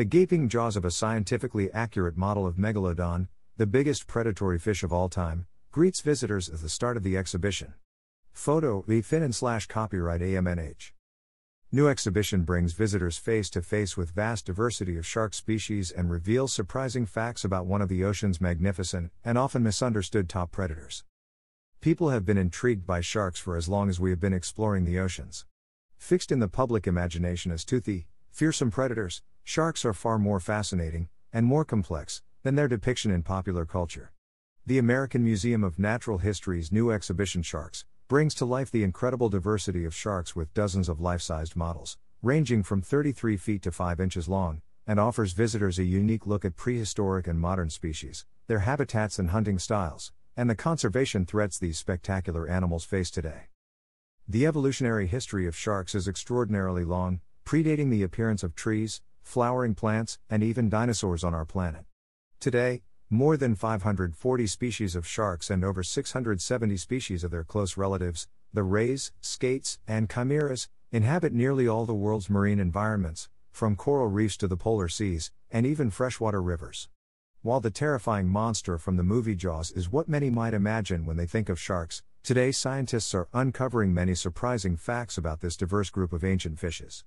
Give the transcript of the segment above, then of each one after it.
The gaping jaws of a scientifically accurate model of Megalodon, the biggest predatory fish of all time, greets visitors at the start of the exhibition. Photo, the Finnin slash copyright AMNH. New exhibition brings visitors face to face with vast diversity of shark species and reveals surprising facts about one of the ocean's magnificent and often misunderstood top predators. People have been intrigued by sharks for as long as we have been exploring the oceans. Fixed in the public imagination as toothy, fearsome predators, sharks are far more fascinating and more complex than their depiction in popular culture. The American Museum of Natural History's new exhibition Sharks brings to life the incredible diversity of sharks with dozens of life sized models, ranging from 33 feet to 5 inches long, and offers visitors a unique look at prehistoric and modern species, their habitats and hunting styles, and the conservation threats these spectacular animals face today. The evolutionary history of sharks is extraordinarily long, predating the appearance of trees, flowering plants, and even dinosaurs on our planet. Today, more than 540 species of sharks and over 670 species of their close relatives, the rays, skates, and chimeras, inhabit nearly all the world's marine environments, from coral reefs to the polar seas, and even freshwater rivers. While the terrifying monster from the movie Jaws is what many might imagine when they think of sharks, today scientists are uncovering many surprising facts about this diverse group of ancient fishes.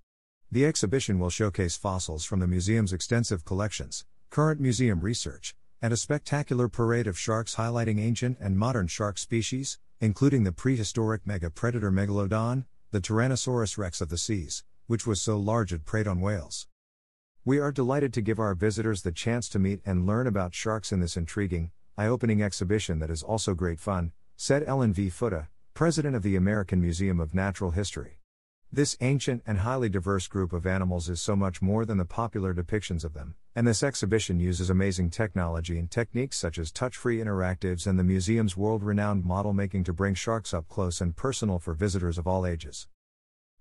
The exhibition will showcase fossils from the museum's extensive collections, current museum research, and a spectacular parade of sharks highlighting ancient and modern shark species, including the prehistoric mega predator Megalodon, the Tyrannosaurus rex of the seas, which was so large it preyed on whales. We are delighted to give our visitors the chance to meet and learn about sharks in this intriguing, eye opening exhibition that is also great fun, said Ellen V. Futter, president of the American Museum of Natural History. This ancient and highly diverse group of animals is so much more than the popular depictions of them, and this exhibition uses amazing technology and techniques such as touch free interactives and the museum's world renowned model making to bring sharks up close and personal for visitors of all ages.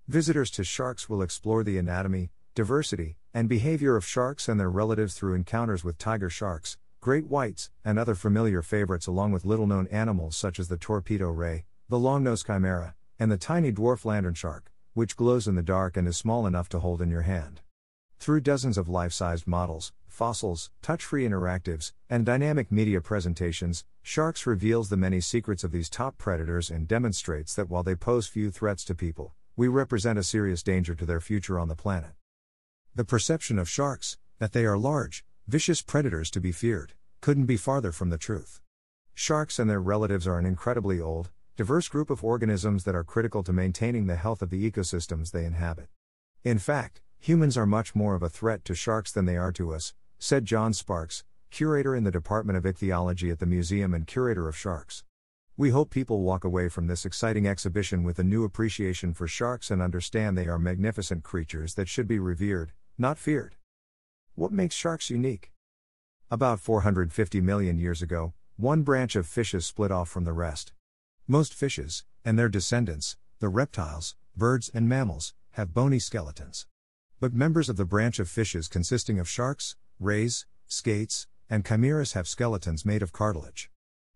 Visitors to Sharks will explore the anatomy, diversity, and behavior of sharks and their relatives through encounters with tiger sharks, great whites, and other familiar favorites, along with little known animals such as the torpedo ray, the long nosed chimera, and the tiny dwarf lantern shark which glows in the dark and is small enough to hold in your hand. Through dozens of life sized models, fossils, touch free interactives, and dynamic media presentations, Sharks reveals the many secrets of these top predators and demonstrates that while they pose few threats to people, we represent a serious danger to their future on the planet. The perception of sharks, that they are large, vicious predators to be feared, couldn't be farther from the truth. Sharks and their relatives are an incredibly old, diverse group of organisms that are critical to maintaining the health of the ecosystems they inhabit. In fact, humans are much more of a threat to sharks than they are to us, said John Sparks, curator in the Department of Ichthyology at the museum and curator of sharks. We hope people walk away from this exciting exhibition with a new appreciation for sharks and understand they are magnificent creatures that should be revered, not feared. What makes sharks unique? About 450 million years ago, one branch of fishes split off from the rest. Most fishes, and their descendants, the reptiles, birds, and mammals, have bony skeletons. But members of the branch of fishes consisting of sharks, rays, skates, and chimeras have skeletons made of cartilage.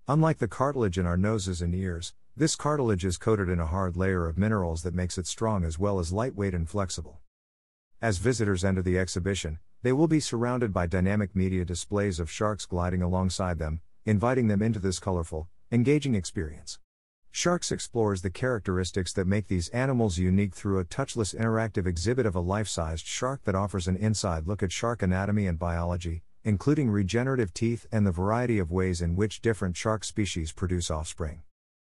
Unlike the cartilage in our noses and ears, this cartilage is coated in a hard layer of minerals that makes it strong as well as lightweight and flexible. As visitors enter the exhibition, they will be surrounded by dynamic media displays of sharks gliding alongside them, inviting them into this colorful, engaging experience. Sharks explores the characteristics that make these animals unique through a touchless interactive exhibit of a life sized shark that offers an inside look at shark anatomy and biology, including regenerative teeth and the variety of ways in which different shark species produce offspring.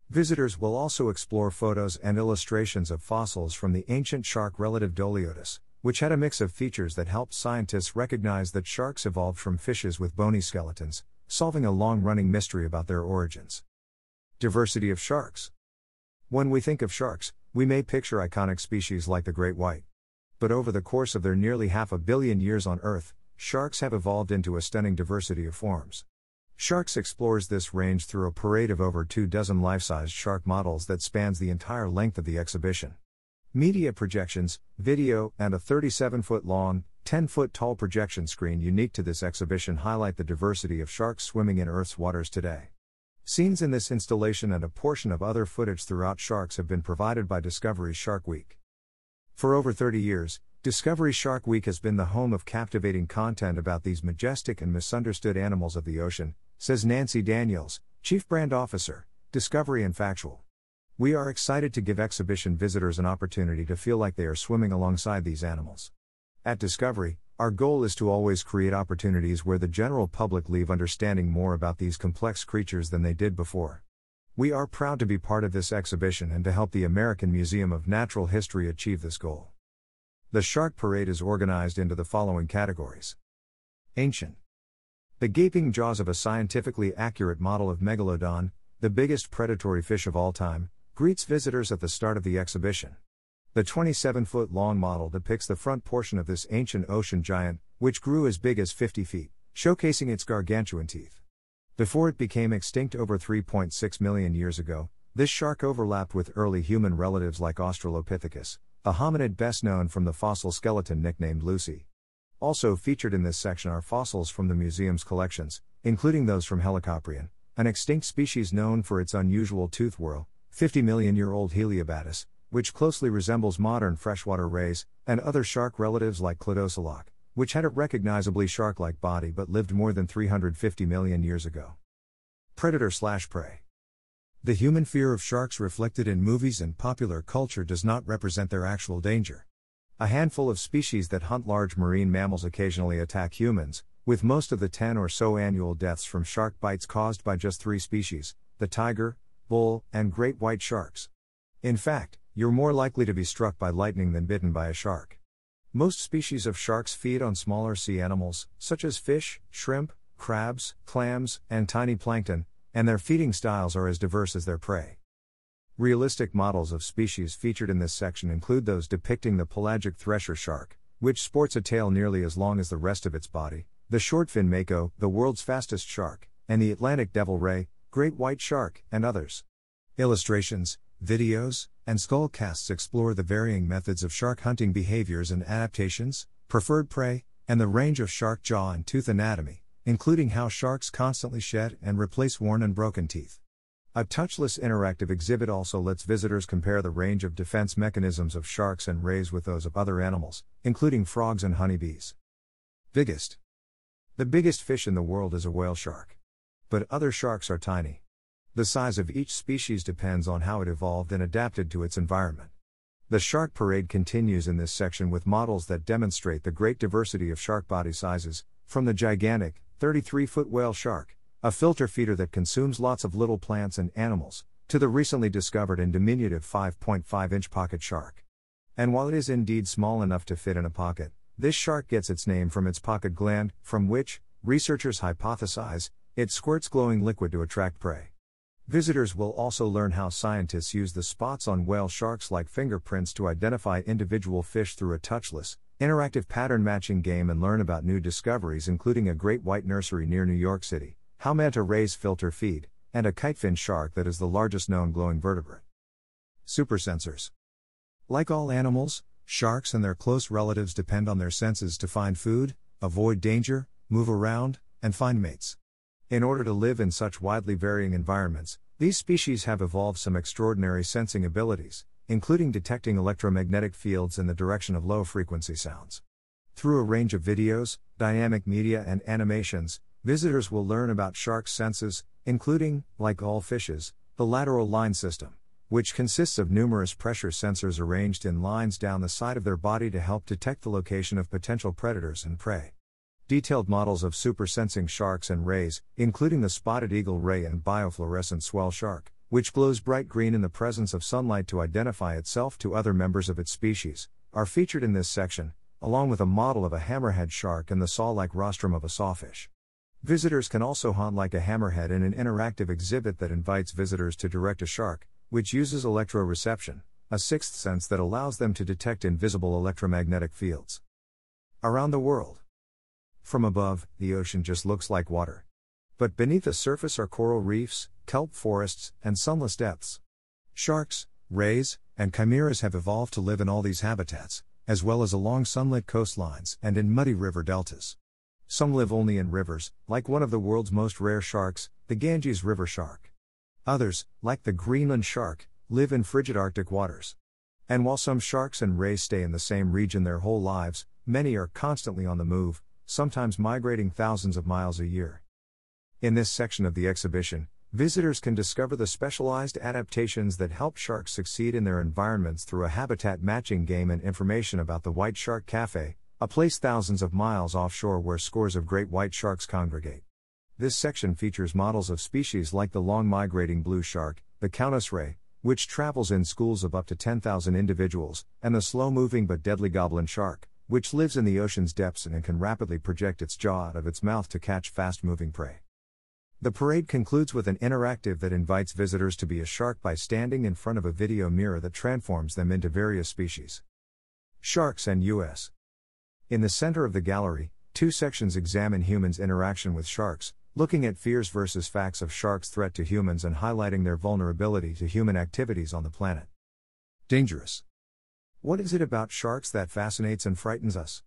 Visitors will also explore photos and illustrations of fossils from the ancient shark relative Doliodus, which had a mix of features that helped scientists recognize that sharks evolved from fishes with bony skeletons, solving a long running mystery about their origins. Diversity of sharks. When we think of sharks, we may picture iconic species like the great white. But over the course of their nearly half a billion years on Earth, sharks have evolved into a stunning diversity of forms. Sharks explores this range through a parade of over two dozen life sized shark models that spans the entire length of the exhibition. Media projections, video, and a 37 foot long, 10 foot tall projection screen unique to this exhibition highlight the diversity of sharks swimming in Earth's waters today. Scenes in this installation and a portion of other footage throughout Sharks have been provided by Discovery Shark Week. For over 30 years, Discovery Shark Week has been the home of captivating content about these majestic and misunderstood animals of the ocean, says Nancy Daniels, Chief Brand Officer, Discovery and Factual. We are excited to give exhibition visitors an opportunity to feel like they are swimming alongside these animals. At Discovery, our goal is to always create opportunities where the general public leave understanding more about these complex creatures than they did before. We are proud to be part of this exhibition and to help the American Museum of Natural History achieve this goal. The Shark Parade is organized into the following categories Ancient. The gaping jaws of a scientifically accurate model of Megalodon, the biggest predatory fish of all time, greets visitors at the start of the exhibition. The 27 foot long model depicts the front portion of this ancient ocean giant, which grew as big as 50 feet, showcasing its gargantuan teeth. Before it became extinct over 3.6 million years ago, this shark overlapped with early human relatives like Australopithecus, a hominid best known from the fossil skeleton nicknamed Lucy. Also featured in this section are fossils from the museum's collections, including those from Helicoprion, an extinct species known for its unusual tooth whorl, 50 million year old Heliobatis, which closely resembles modern freshwater rays, and other shark relatives like Cladoselache, which had a recognizably shark like body but lived more than 350 million years ago. Predator slash prey. The human fear of sharks reflected in movies and popular culture does not represent their actual danger. A handful of species that hunt large marine mammals occasionally attack humans, with most of the 10 or so annual deaths from shark bites caused by just three species the tiger, bull, and great white sharks. In fact, you're more likely to be struck by lightning than bitten by a shark. Most species of sharks feed on smaller sea animals, such as fish, shrimp, crabs, clams, and tiny plankton, and their feeding styles are as diverse as their prey. Realistic models of species featured in this section include those depicting the pelagic thresher shark, which sports a tail nearly as long as the rest of its body, the shortfin mako, the world's fastest shark, and the Atlantic devil ray, great white shark, and others. Illustrations, videos, and skull casts explore the varying methods of shark hunting behaviors and adaptations, preferred prey, and the range of shark jaw and tooth anatomy, including how sharks constantly shed and replace worn and broken teeth. A touchless interactive exhibit also lets visitors compare the range of defense mechanisms of sharks and rays with those of other animals, including frogs and honeybees. Biggest The biggest fish in the world is a whale shark. But other sharks are tiny. The size of each species depends on how it evolved and adapted to its environment. The shark parade continues in this section with models that demonstrate the great diversity of shark body sizes, from the gigantic, 33 foot whale shark, a filter feeder that consumes lots of little plants and animals, to the recently discovered and diminutive 5.5 inch pocket shark. And while it is indeed small enough to fit in a pocket, this shark gets its name from its pocket gland, from which, researchers hypothesize, it squirts glowing liquid to attract prey. Visitors will also learn how scientists use the spots on whale sharks like fingerprints to identify individual fish through a touchless, interactive pattern matching game and learn about new discoveries, including a great white nursery near New York City, how manta rays filter feed, and a kitefin shark that is the largest known glowing vertebrate. Supersensors. Like all animals, sharks and their close relatives depend on their senses to find food, avoid danger, move around, and find mates. In order to live in such widely varying environments, these species have evolved some extraordinary sensing abilities, including detecting electromagnetic fields in the direction of low frequency sounds. Through a range of videos, dynamic media, and animations, visitors will learn about sharks' senses, including, like all fishes, the lateral line system, which consists of numerous pressure sensors arranged in lines down the side of their body to help detect the location of potential predators and prey. Detailed models of supersensing sharks and rays, including the spotted eagle ray and biofluorescent swell shark, which glows bright green in the presence of sunlight to identify itself to other members of its species, are featured in this section, along with a model of a hammerhead shark and the saw like rostrum of a sawfish. Visitors can also hunt like a hammerhead in an interactive exhibit that invites visitors to direct a shark, which uses electroreception, a sixth sense that allows them to detect invisible electromagnetic fields. Around the world. From above, the ocean just looks like water. But beneath the surface are coral reefs, kelp forests, and sunless depths. Sharks, rays, and chimeras have evolved to live in all these habitats, as well as along sunlit coastlines and in muddy river deltas. Some live only in rivers, like one of the world's most rare sharks, the Ganges River shark. Others, like the Greenland shark, live in frigid Arctic waters. And while some sharks and rays stay in the same region their whole lives, many are constantly on the move, sometimes migrating thousands of miles a year. In this section of the exhibition, visitors can discover the specialized adaptations that help sharks succeed in their environments through a habitat matching game and information about the White Shark Cafe, a place thousands of miles offshore where scores of great white sharks congregate. This section features models of species like the long migrating blue shark, the cownose ray, which travels in schools of up to 10,000 individuals, and the slow moving but deadly goblin shark, which lives in the ocean's depths and can rapidly project its jaw out of its mouth to catch fast moving prey. The parade concludes with an interactive that invites visitors to be a shark by standing in front of a video mirror that transforms them into various species. Sharks and U.S. In the center of the gallery, two sections examine humans' interaction with sharks, looking at fears versus facts of sharks' threat to humans and highlighting their vulnerability to human activities on the planet. Dangerous. What is it about sharks that fascinates and frightens us?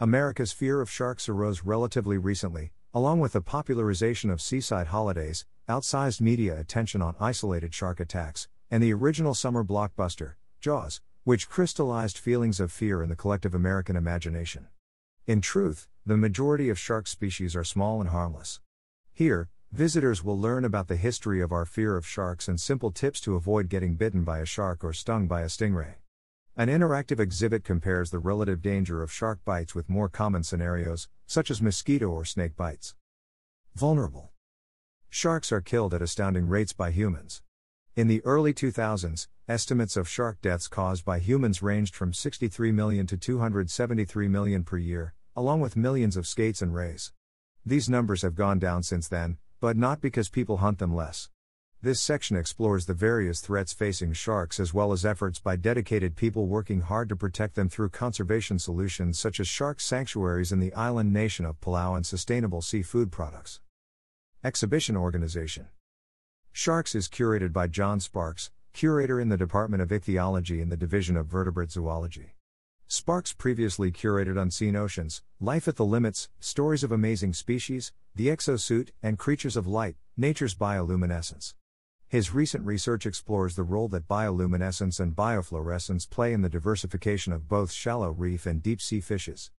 America's fear of sharks arose relatively recently, along with the popularization of seaside holidays, outsized media attention on isolated shark attacks, and the original summer blockbuster, Jaws, which crystallized feelings of fear in the collective American imagination. In truth, the majority of shark species are small and harmless. Here, visitors will learn about the history of our fear of sharks and simple tips to avoid getting bitten by a shark or stung by a stingray. An interactive exhibit compares the relative danger of shark bites with more common scenarios, such as mosquito or snake bites. Vulnerable. Sharks are killed at astounding rates by humans. In the early 2000s, estimates of shark deaths caused by humans ranged from 63 million to 273 million per year, along with millions of skates and rays. These numbers have gone down since then, but not because people hunt them less. This section explores the various threats facing sharks as well as efforts by dedicated people working hard to protect them through conservation solutions such as shark sanctuaries in the island nation of Palau and sustainable seafood products. Exhibition Organization Sharks is curated by John Sparks, curator in the Department of Ichthyology in the Division of Vertebrate Zoology. Sparks previously curated Unseen Oceans, Life at the Limits, Stories of Amazing Species, The Exosuit, and Creatures of Light, Nature's Bioluminescence. His recent research explores the role that bioluminescence and biofluorescence play in the diversification of both shallow reef and deep sea fishes.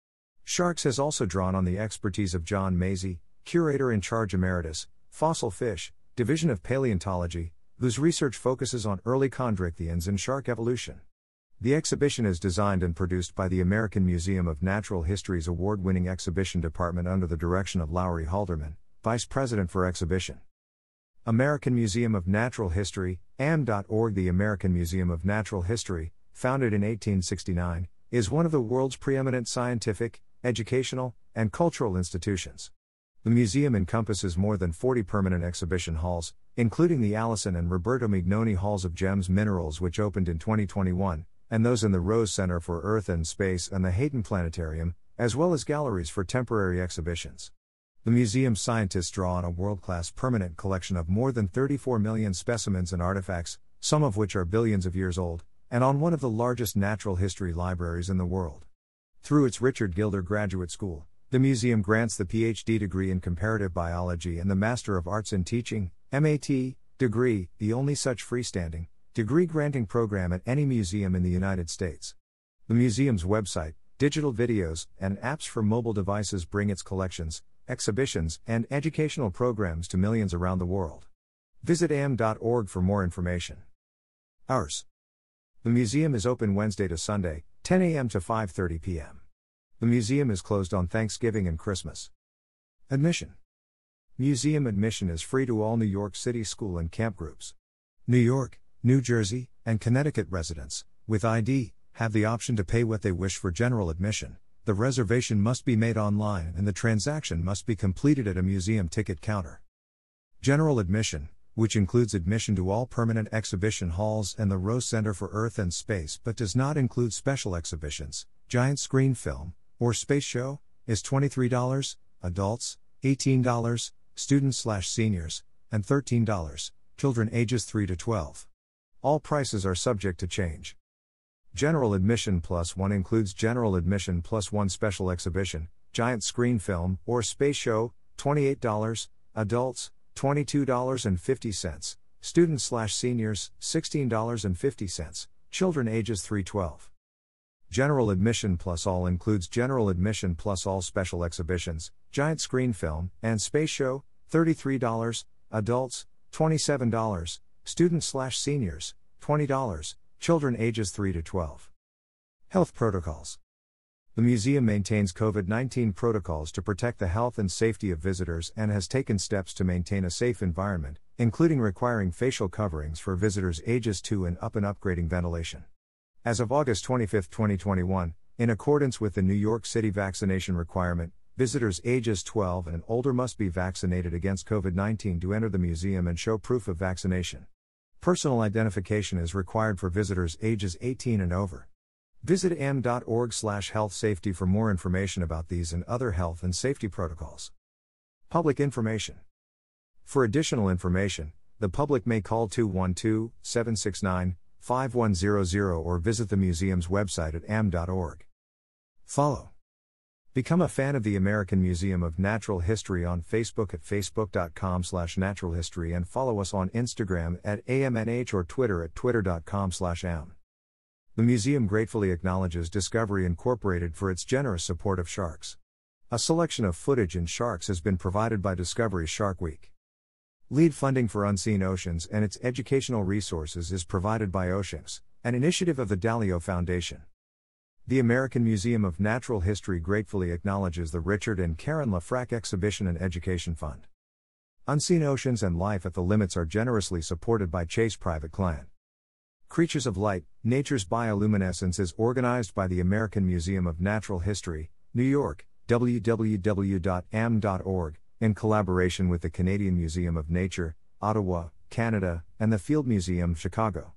Sharks has also drawn on the expertise of John Maisey, curator in charge emeritus, Fossil Fish, Division of Paleontology, whose research focuses on early chondrichthyans and shark evolution. The exhibition is designed and produced by the American Museum of Natural History's award winning exhibition department under the direction of Lauri Halderman, Vice President for Exhibition. American Museum of Natural History, am.org The American Museum of Natural History, founded in 1869, is one of the world's preeminent scientific, educational, and cultural institutions. The museum encompasses more than 40 permanent exhibition halls, including the Allison and Roberto Mignone Halls of Gems Minerals, which opened in 2021, and those in the Rose Center for Earth and Space and the Hayden Planetarium, as well as galleries for temporary exhibitions. The museum's scientists draw on a world class permanent collection of more than 34 million specimens and artifacts, some of which are billions of years old, and on one of the largest natural history libraries in the world. Through its Richard Gilder Graduate School, the museum grants the PhD degree in comparative biology and the Master of Arts in Teaching, MAT, degree, the only such freestanding, degree granting program at any museum in the United States. The museum's website, digital videos, and apps for mobile devices bring its collections, exhibitions, and educational programs to millions around the world. Visit am.org for more information. Hours. The museum is open Wednesday to Sunday, 10 a.m. to 5:30 p.m. The museum is closed on Thanksgiving and Christmas. Admission. Museum admission is free to all New York City school and camp groups. New York, New Jersey, and Connecticut residents, with ID, have the option to pay what they wish for general admission. The reservation must be made online and the transaction must be completed at a museum ticket counter. General admission, which includes admission to all permanent exhibition halls and the Rose Center for Earth and Space but does not include special exhibitions, giant screen film, or space show, is $23, adults, $18, students/seniors, and $13, children ages 3 to 12. All prices are subject to change. General admission plus one includes general admission plus one special exhibition, giant screen film, or space show, $28, adults, $22.50, students slash seniors, $16.50, children ages 3 12. General admission plus all includes general admission plus all special exhibitions, giant screen film, and space show, $33, adults, $27, students slash seniors, $20, children ages 3 to 12. Health protocols. The museum maintains COVID 19 protocols to protect the health and safety of visitors and has taken steps to maintain a safe environment, including requiring facial coverings for visitors ages 2 and up and upgrading ventilation. As of August 25, 2021, in accordance with the New York City vaccination requirement, visitors ages 12 and older must be vaccinated against COVID 19 to enter the museum and show proof of vaccination. Personal identification is required for visitors ages 18 and over. Visit am.org slash health safety for more information about these and other health and safety protocols. Public information. For additional information, the public may call 212 769 5100 or visit the museum's website at am.org. Follow. Become a fan of the American Museum of Natural History on Facebook at facebook.com slash naturalhistory and follow us on Instagram at amnh or Twitter at twitter.com slash am. The museum gratefully acknowledges Discovery Incorporated for its generous support of sharks. A selection of footage in sharks has been provided by Discovery Shark Week. Lead funding for Unseen Oceans and its educational resources is provided by Oceans, an initiative of the Dalio Foundation. The American Museum of Natural History gratefully acknowledges the Richard and Karen LeFrak Exhibition and Education Fund. Unseen Oceans and Life at the Limits are generously supported by Chase Private Client. Creatures of Light Nature's Bioluminescence is organized by the American Museum of Natural History, New York, www.am.org, in collaboration with the Canadian Museum of Nature, Ottawa, Canada, and the Field Museum, Chicago.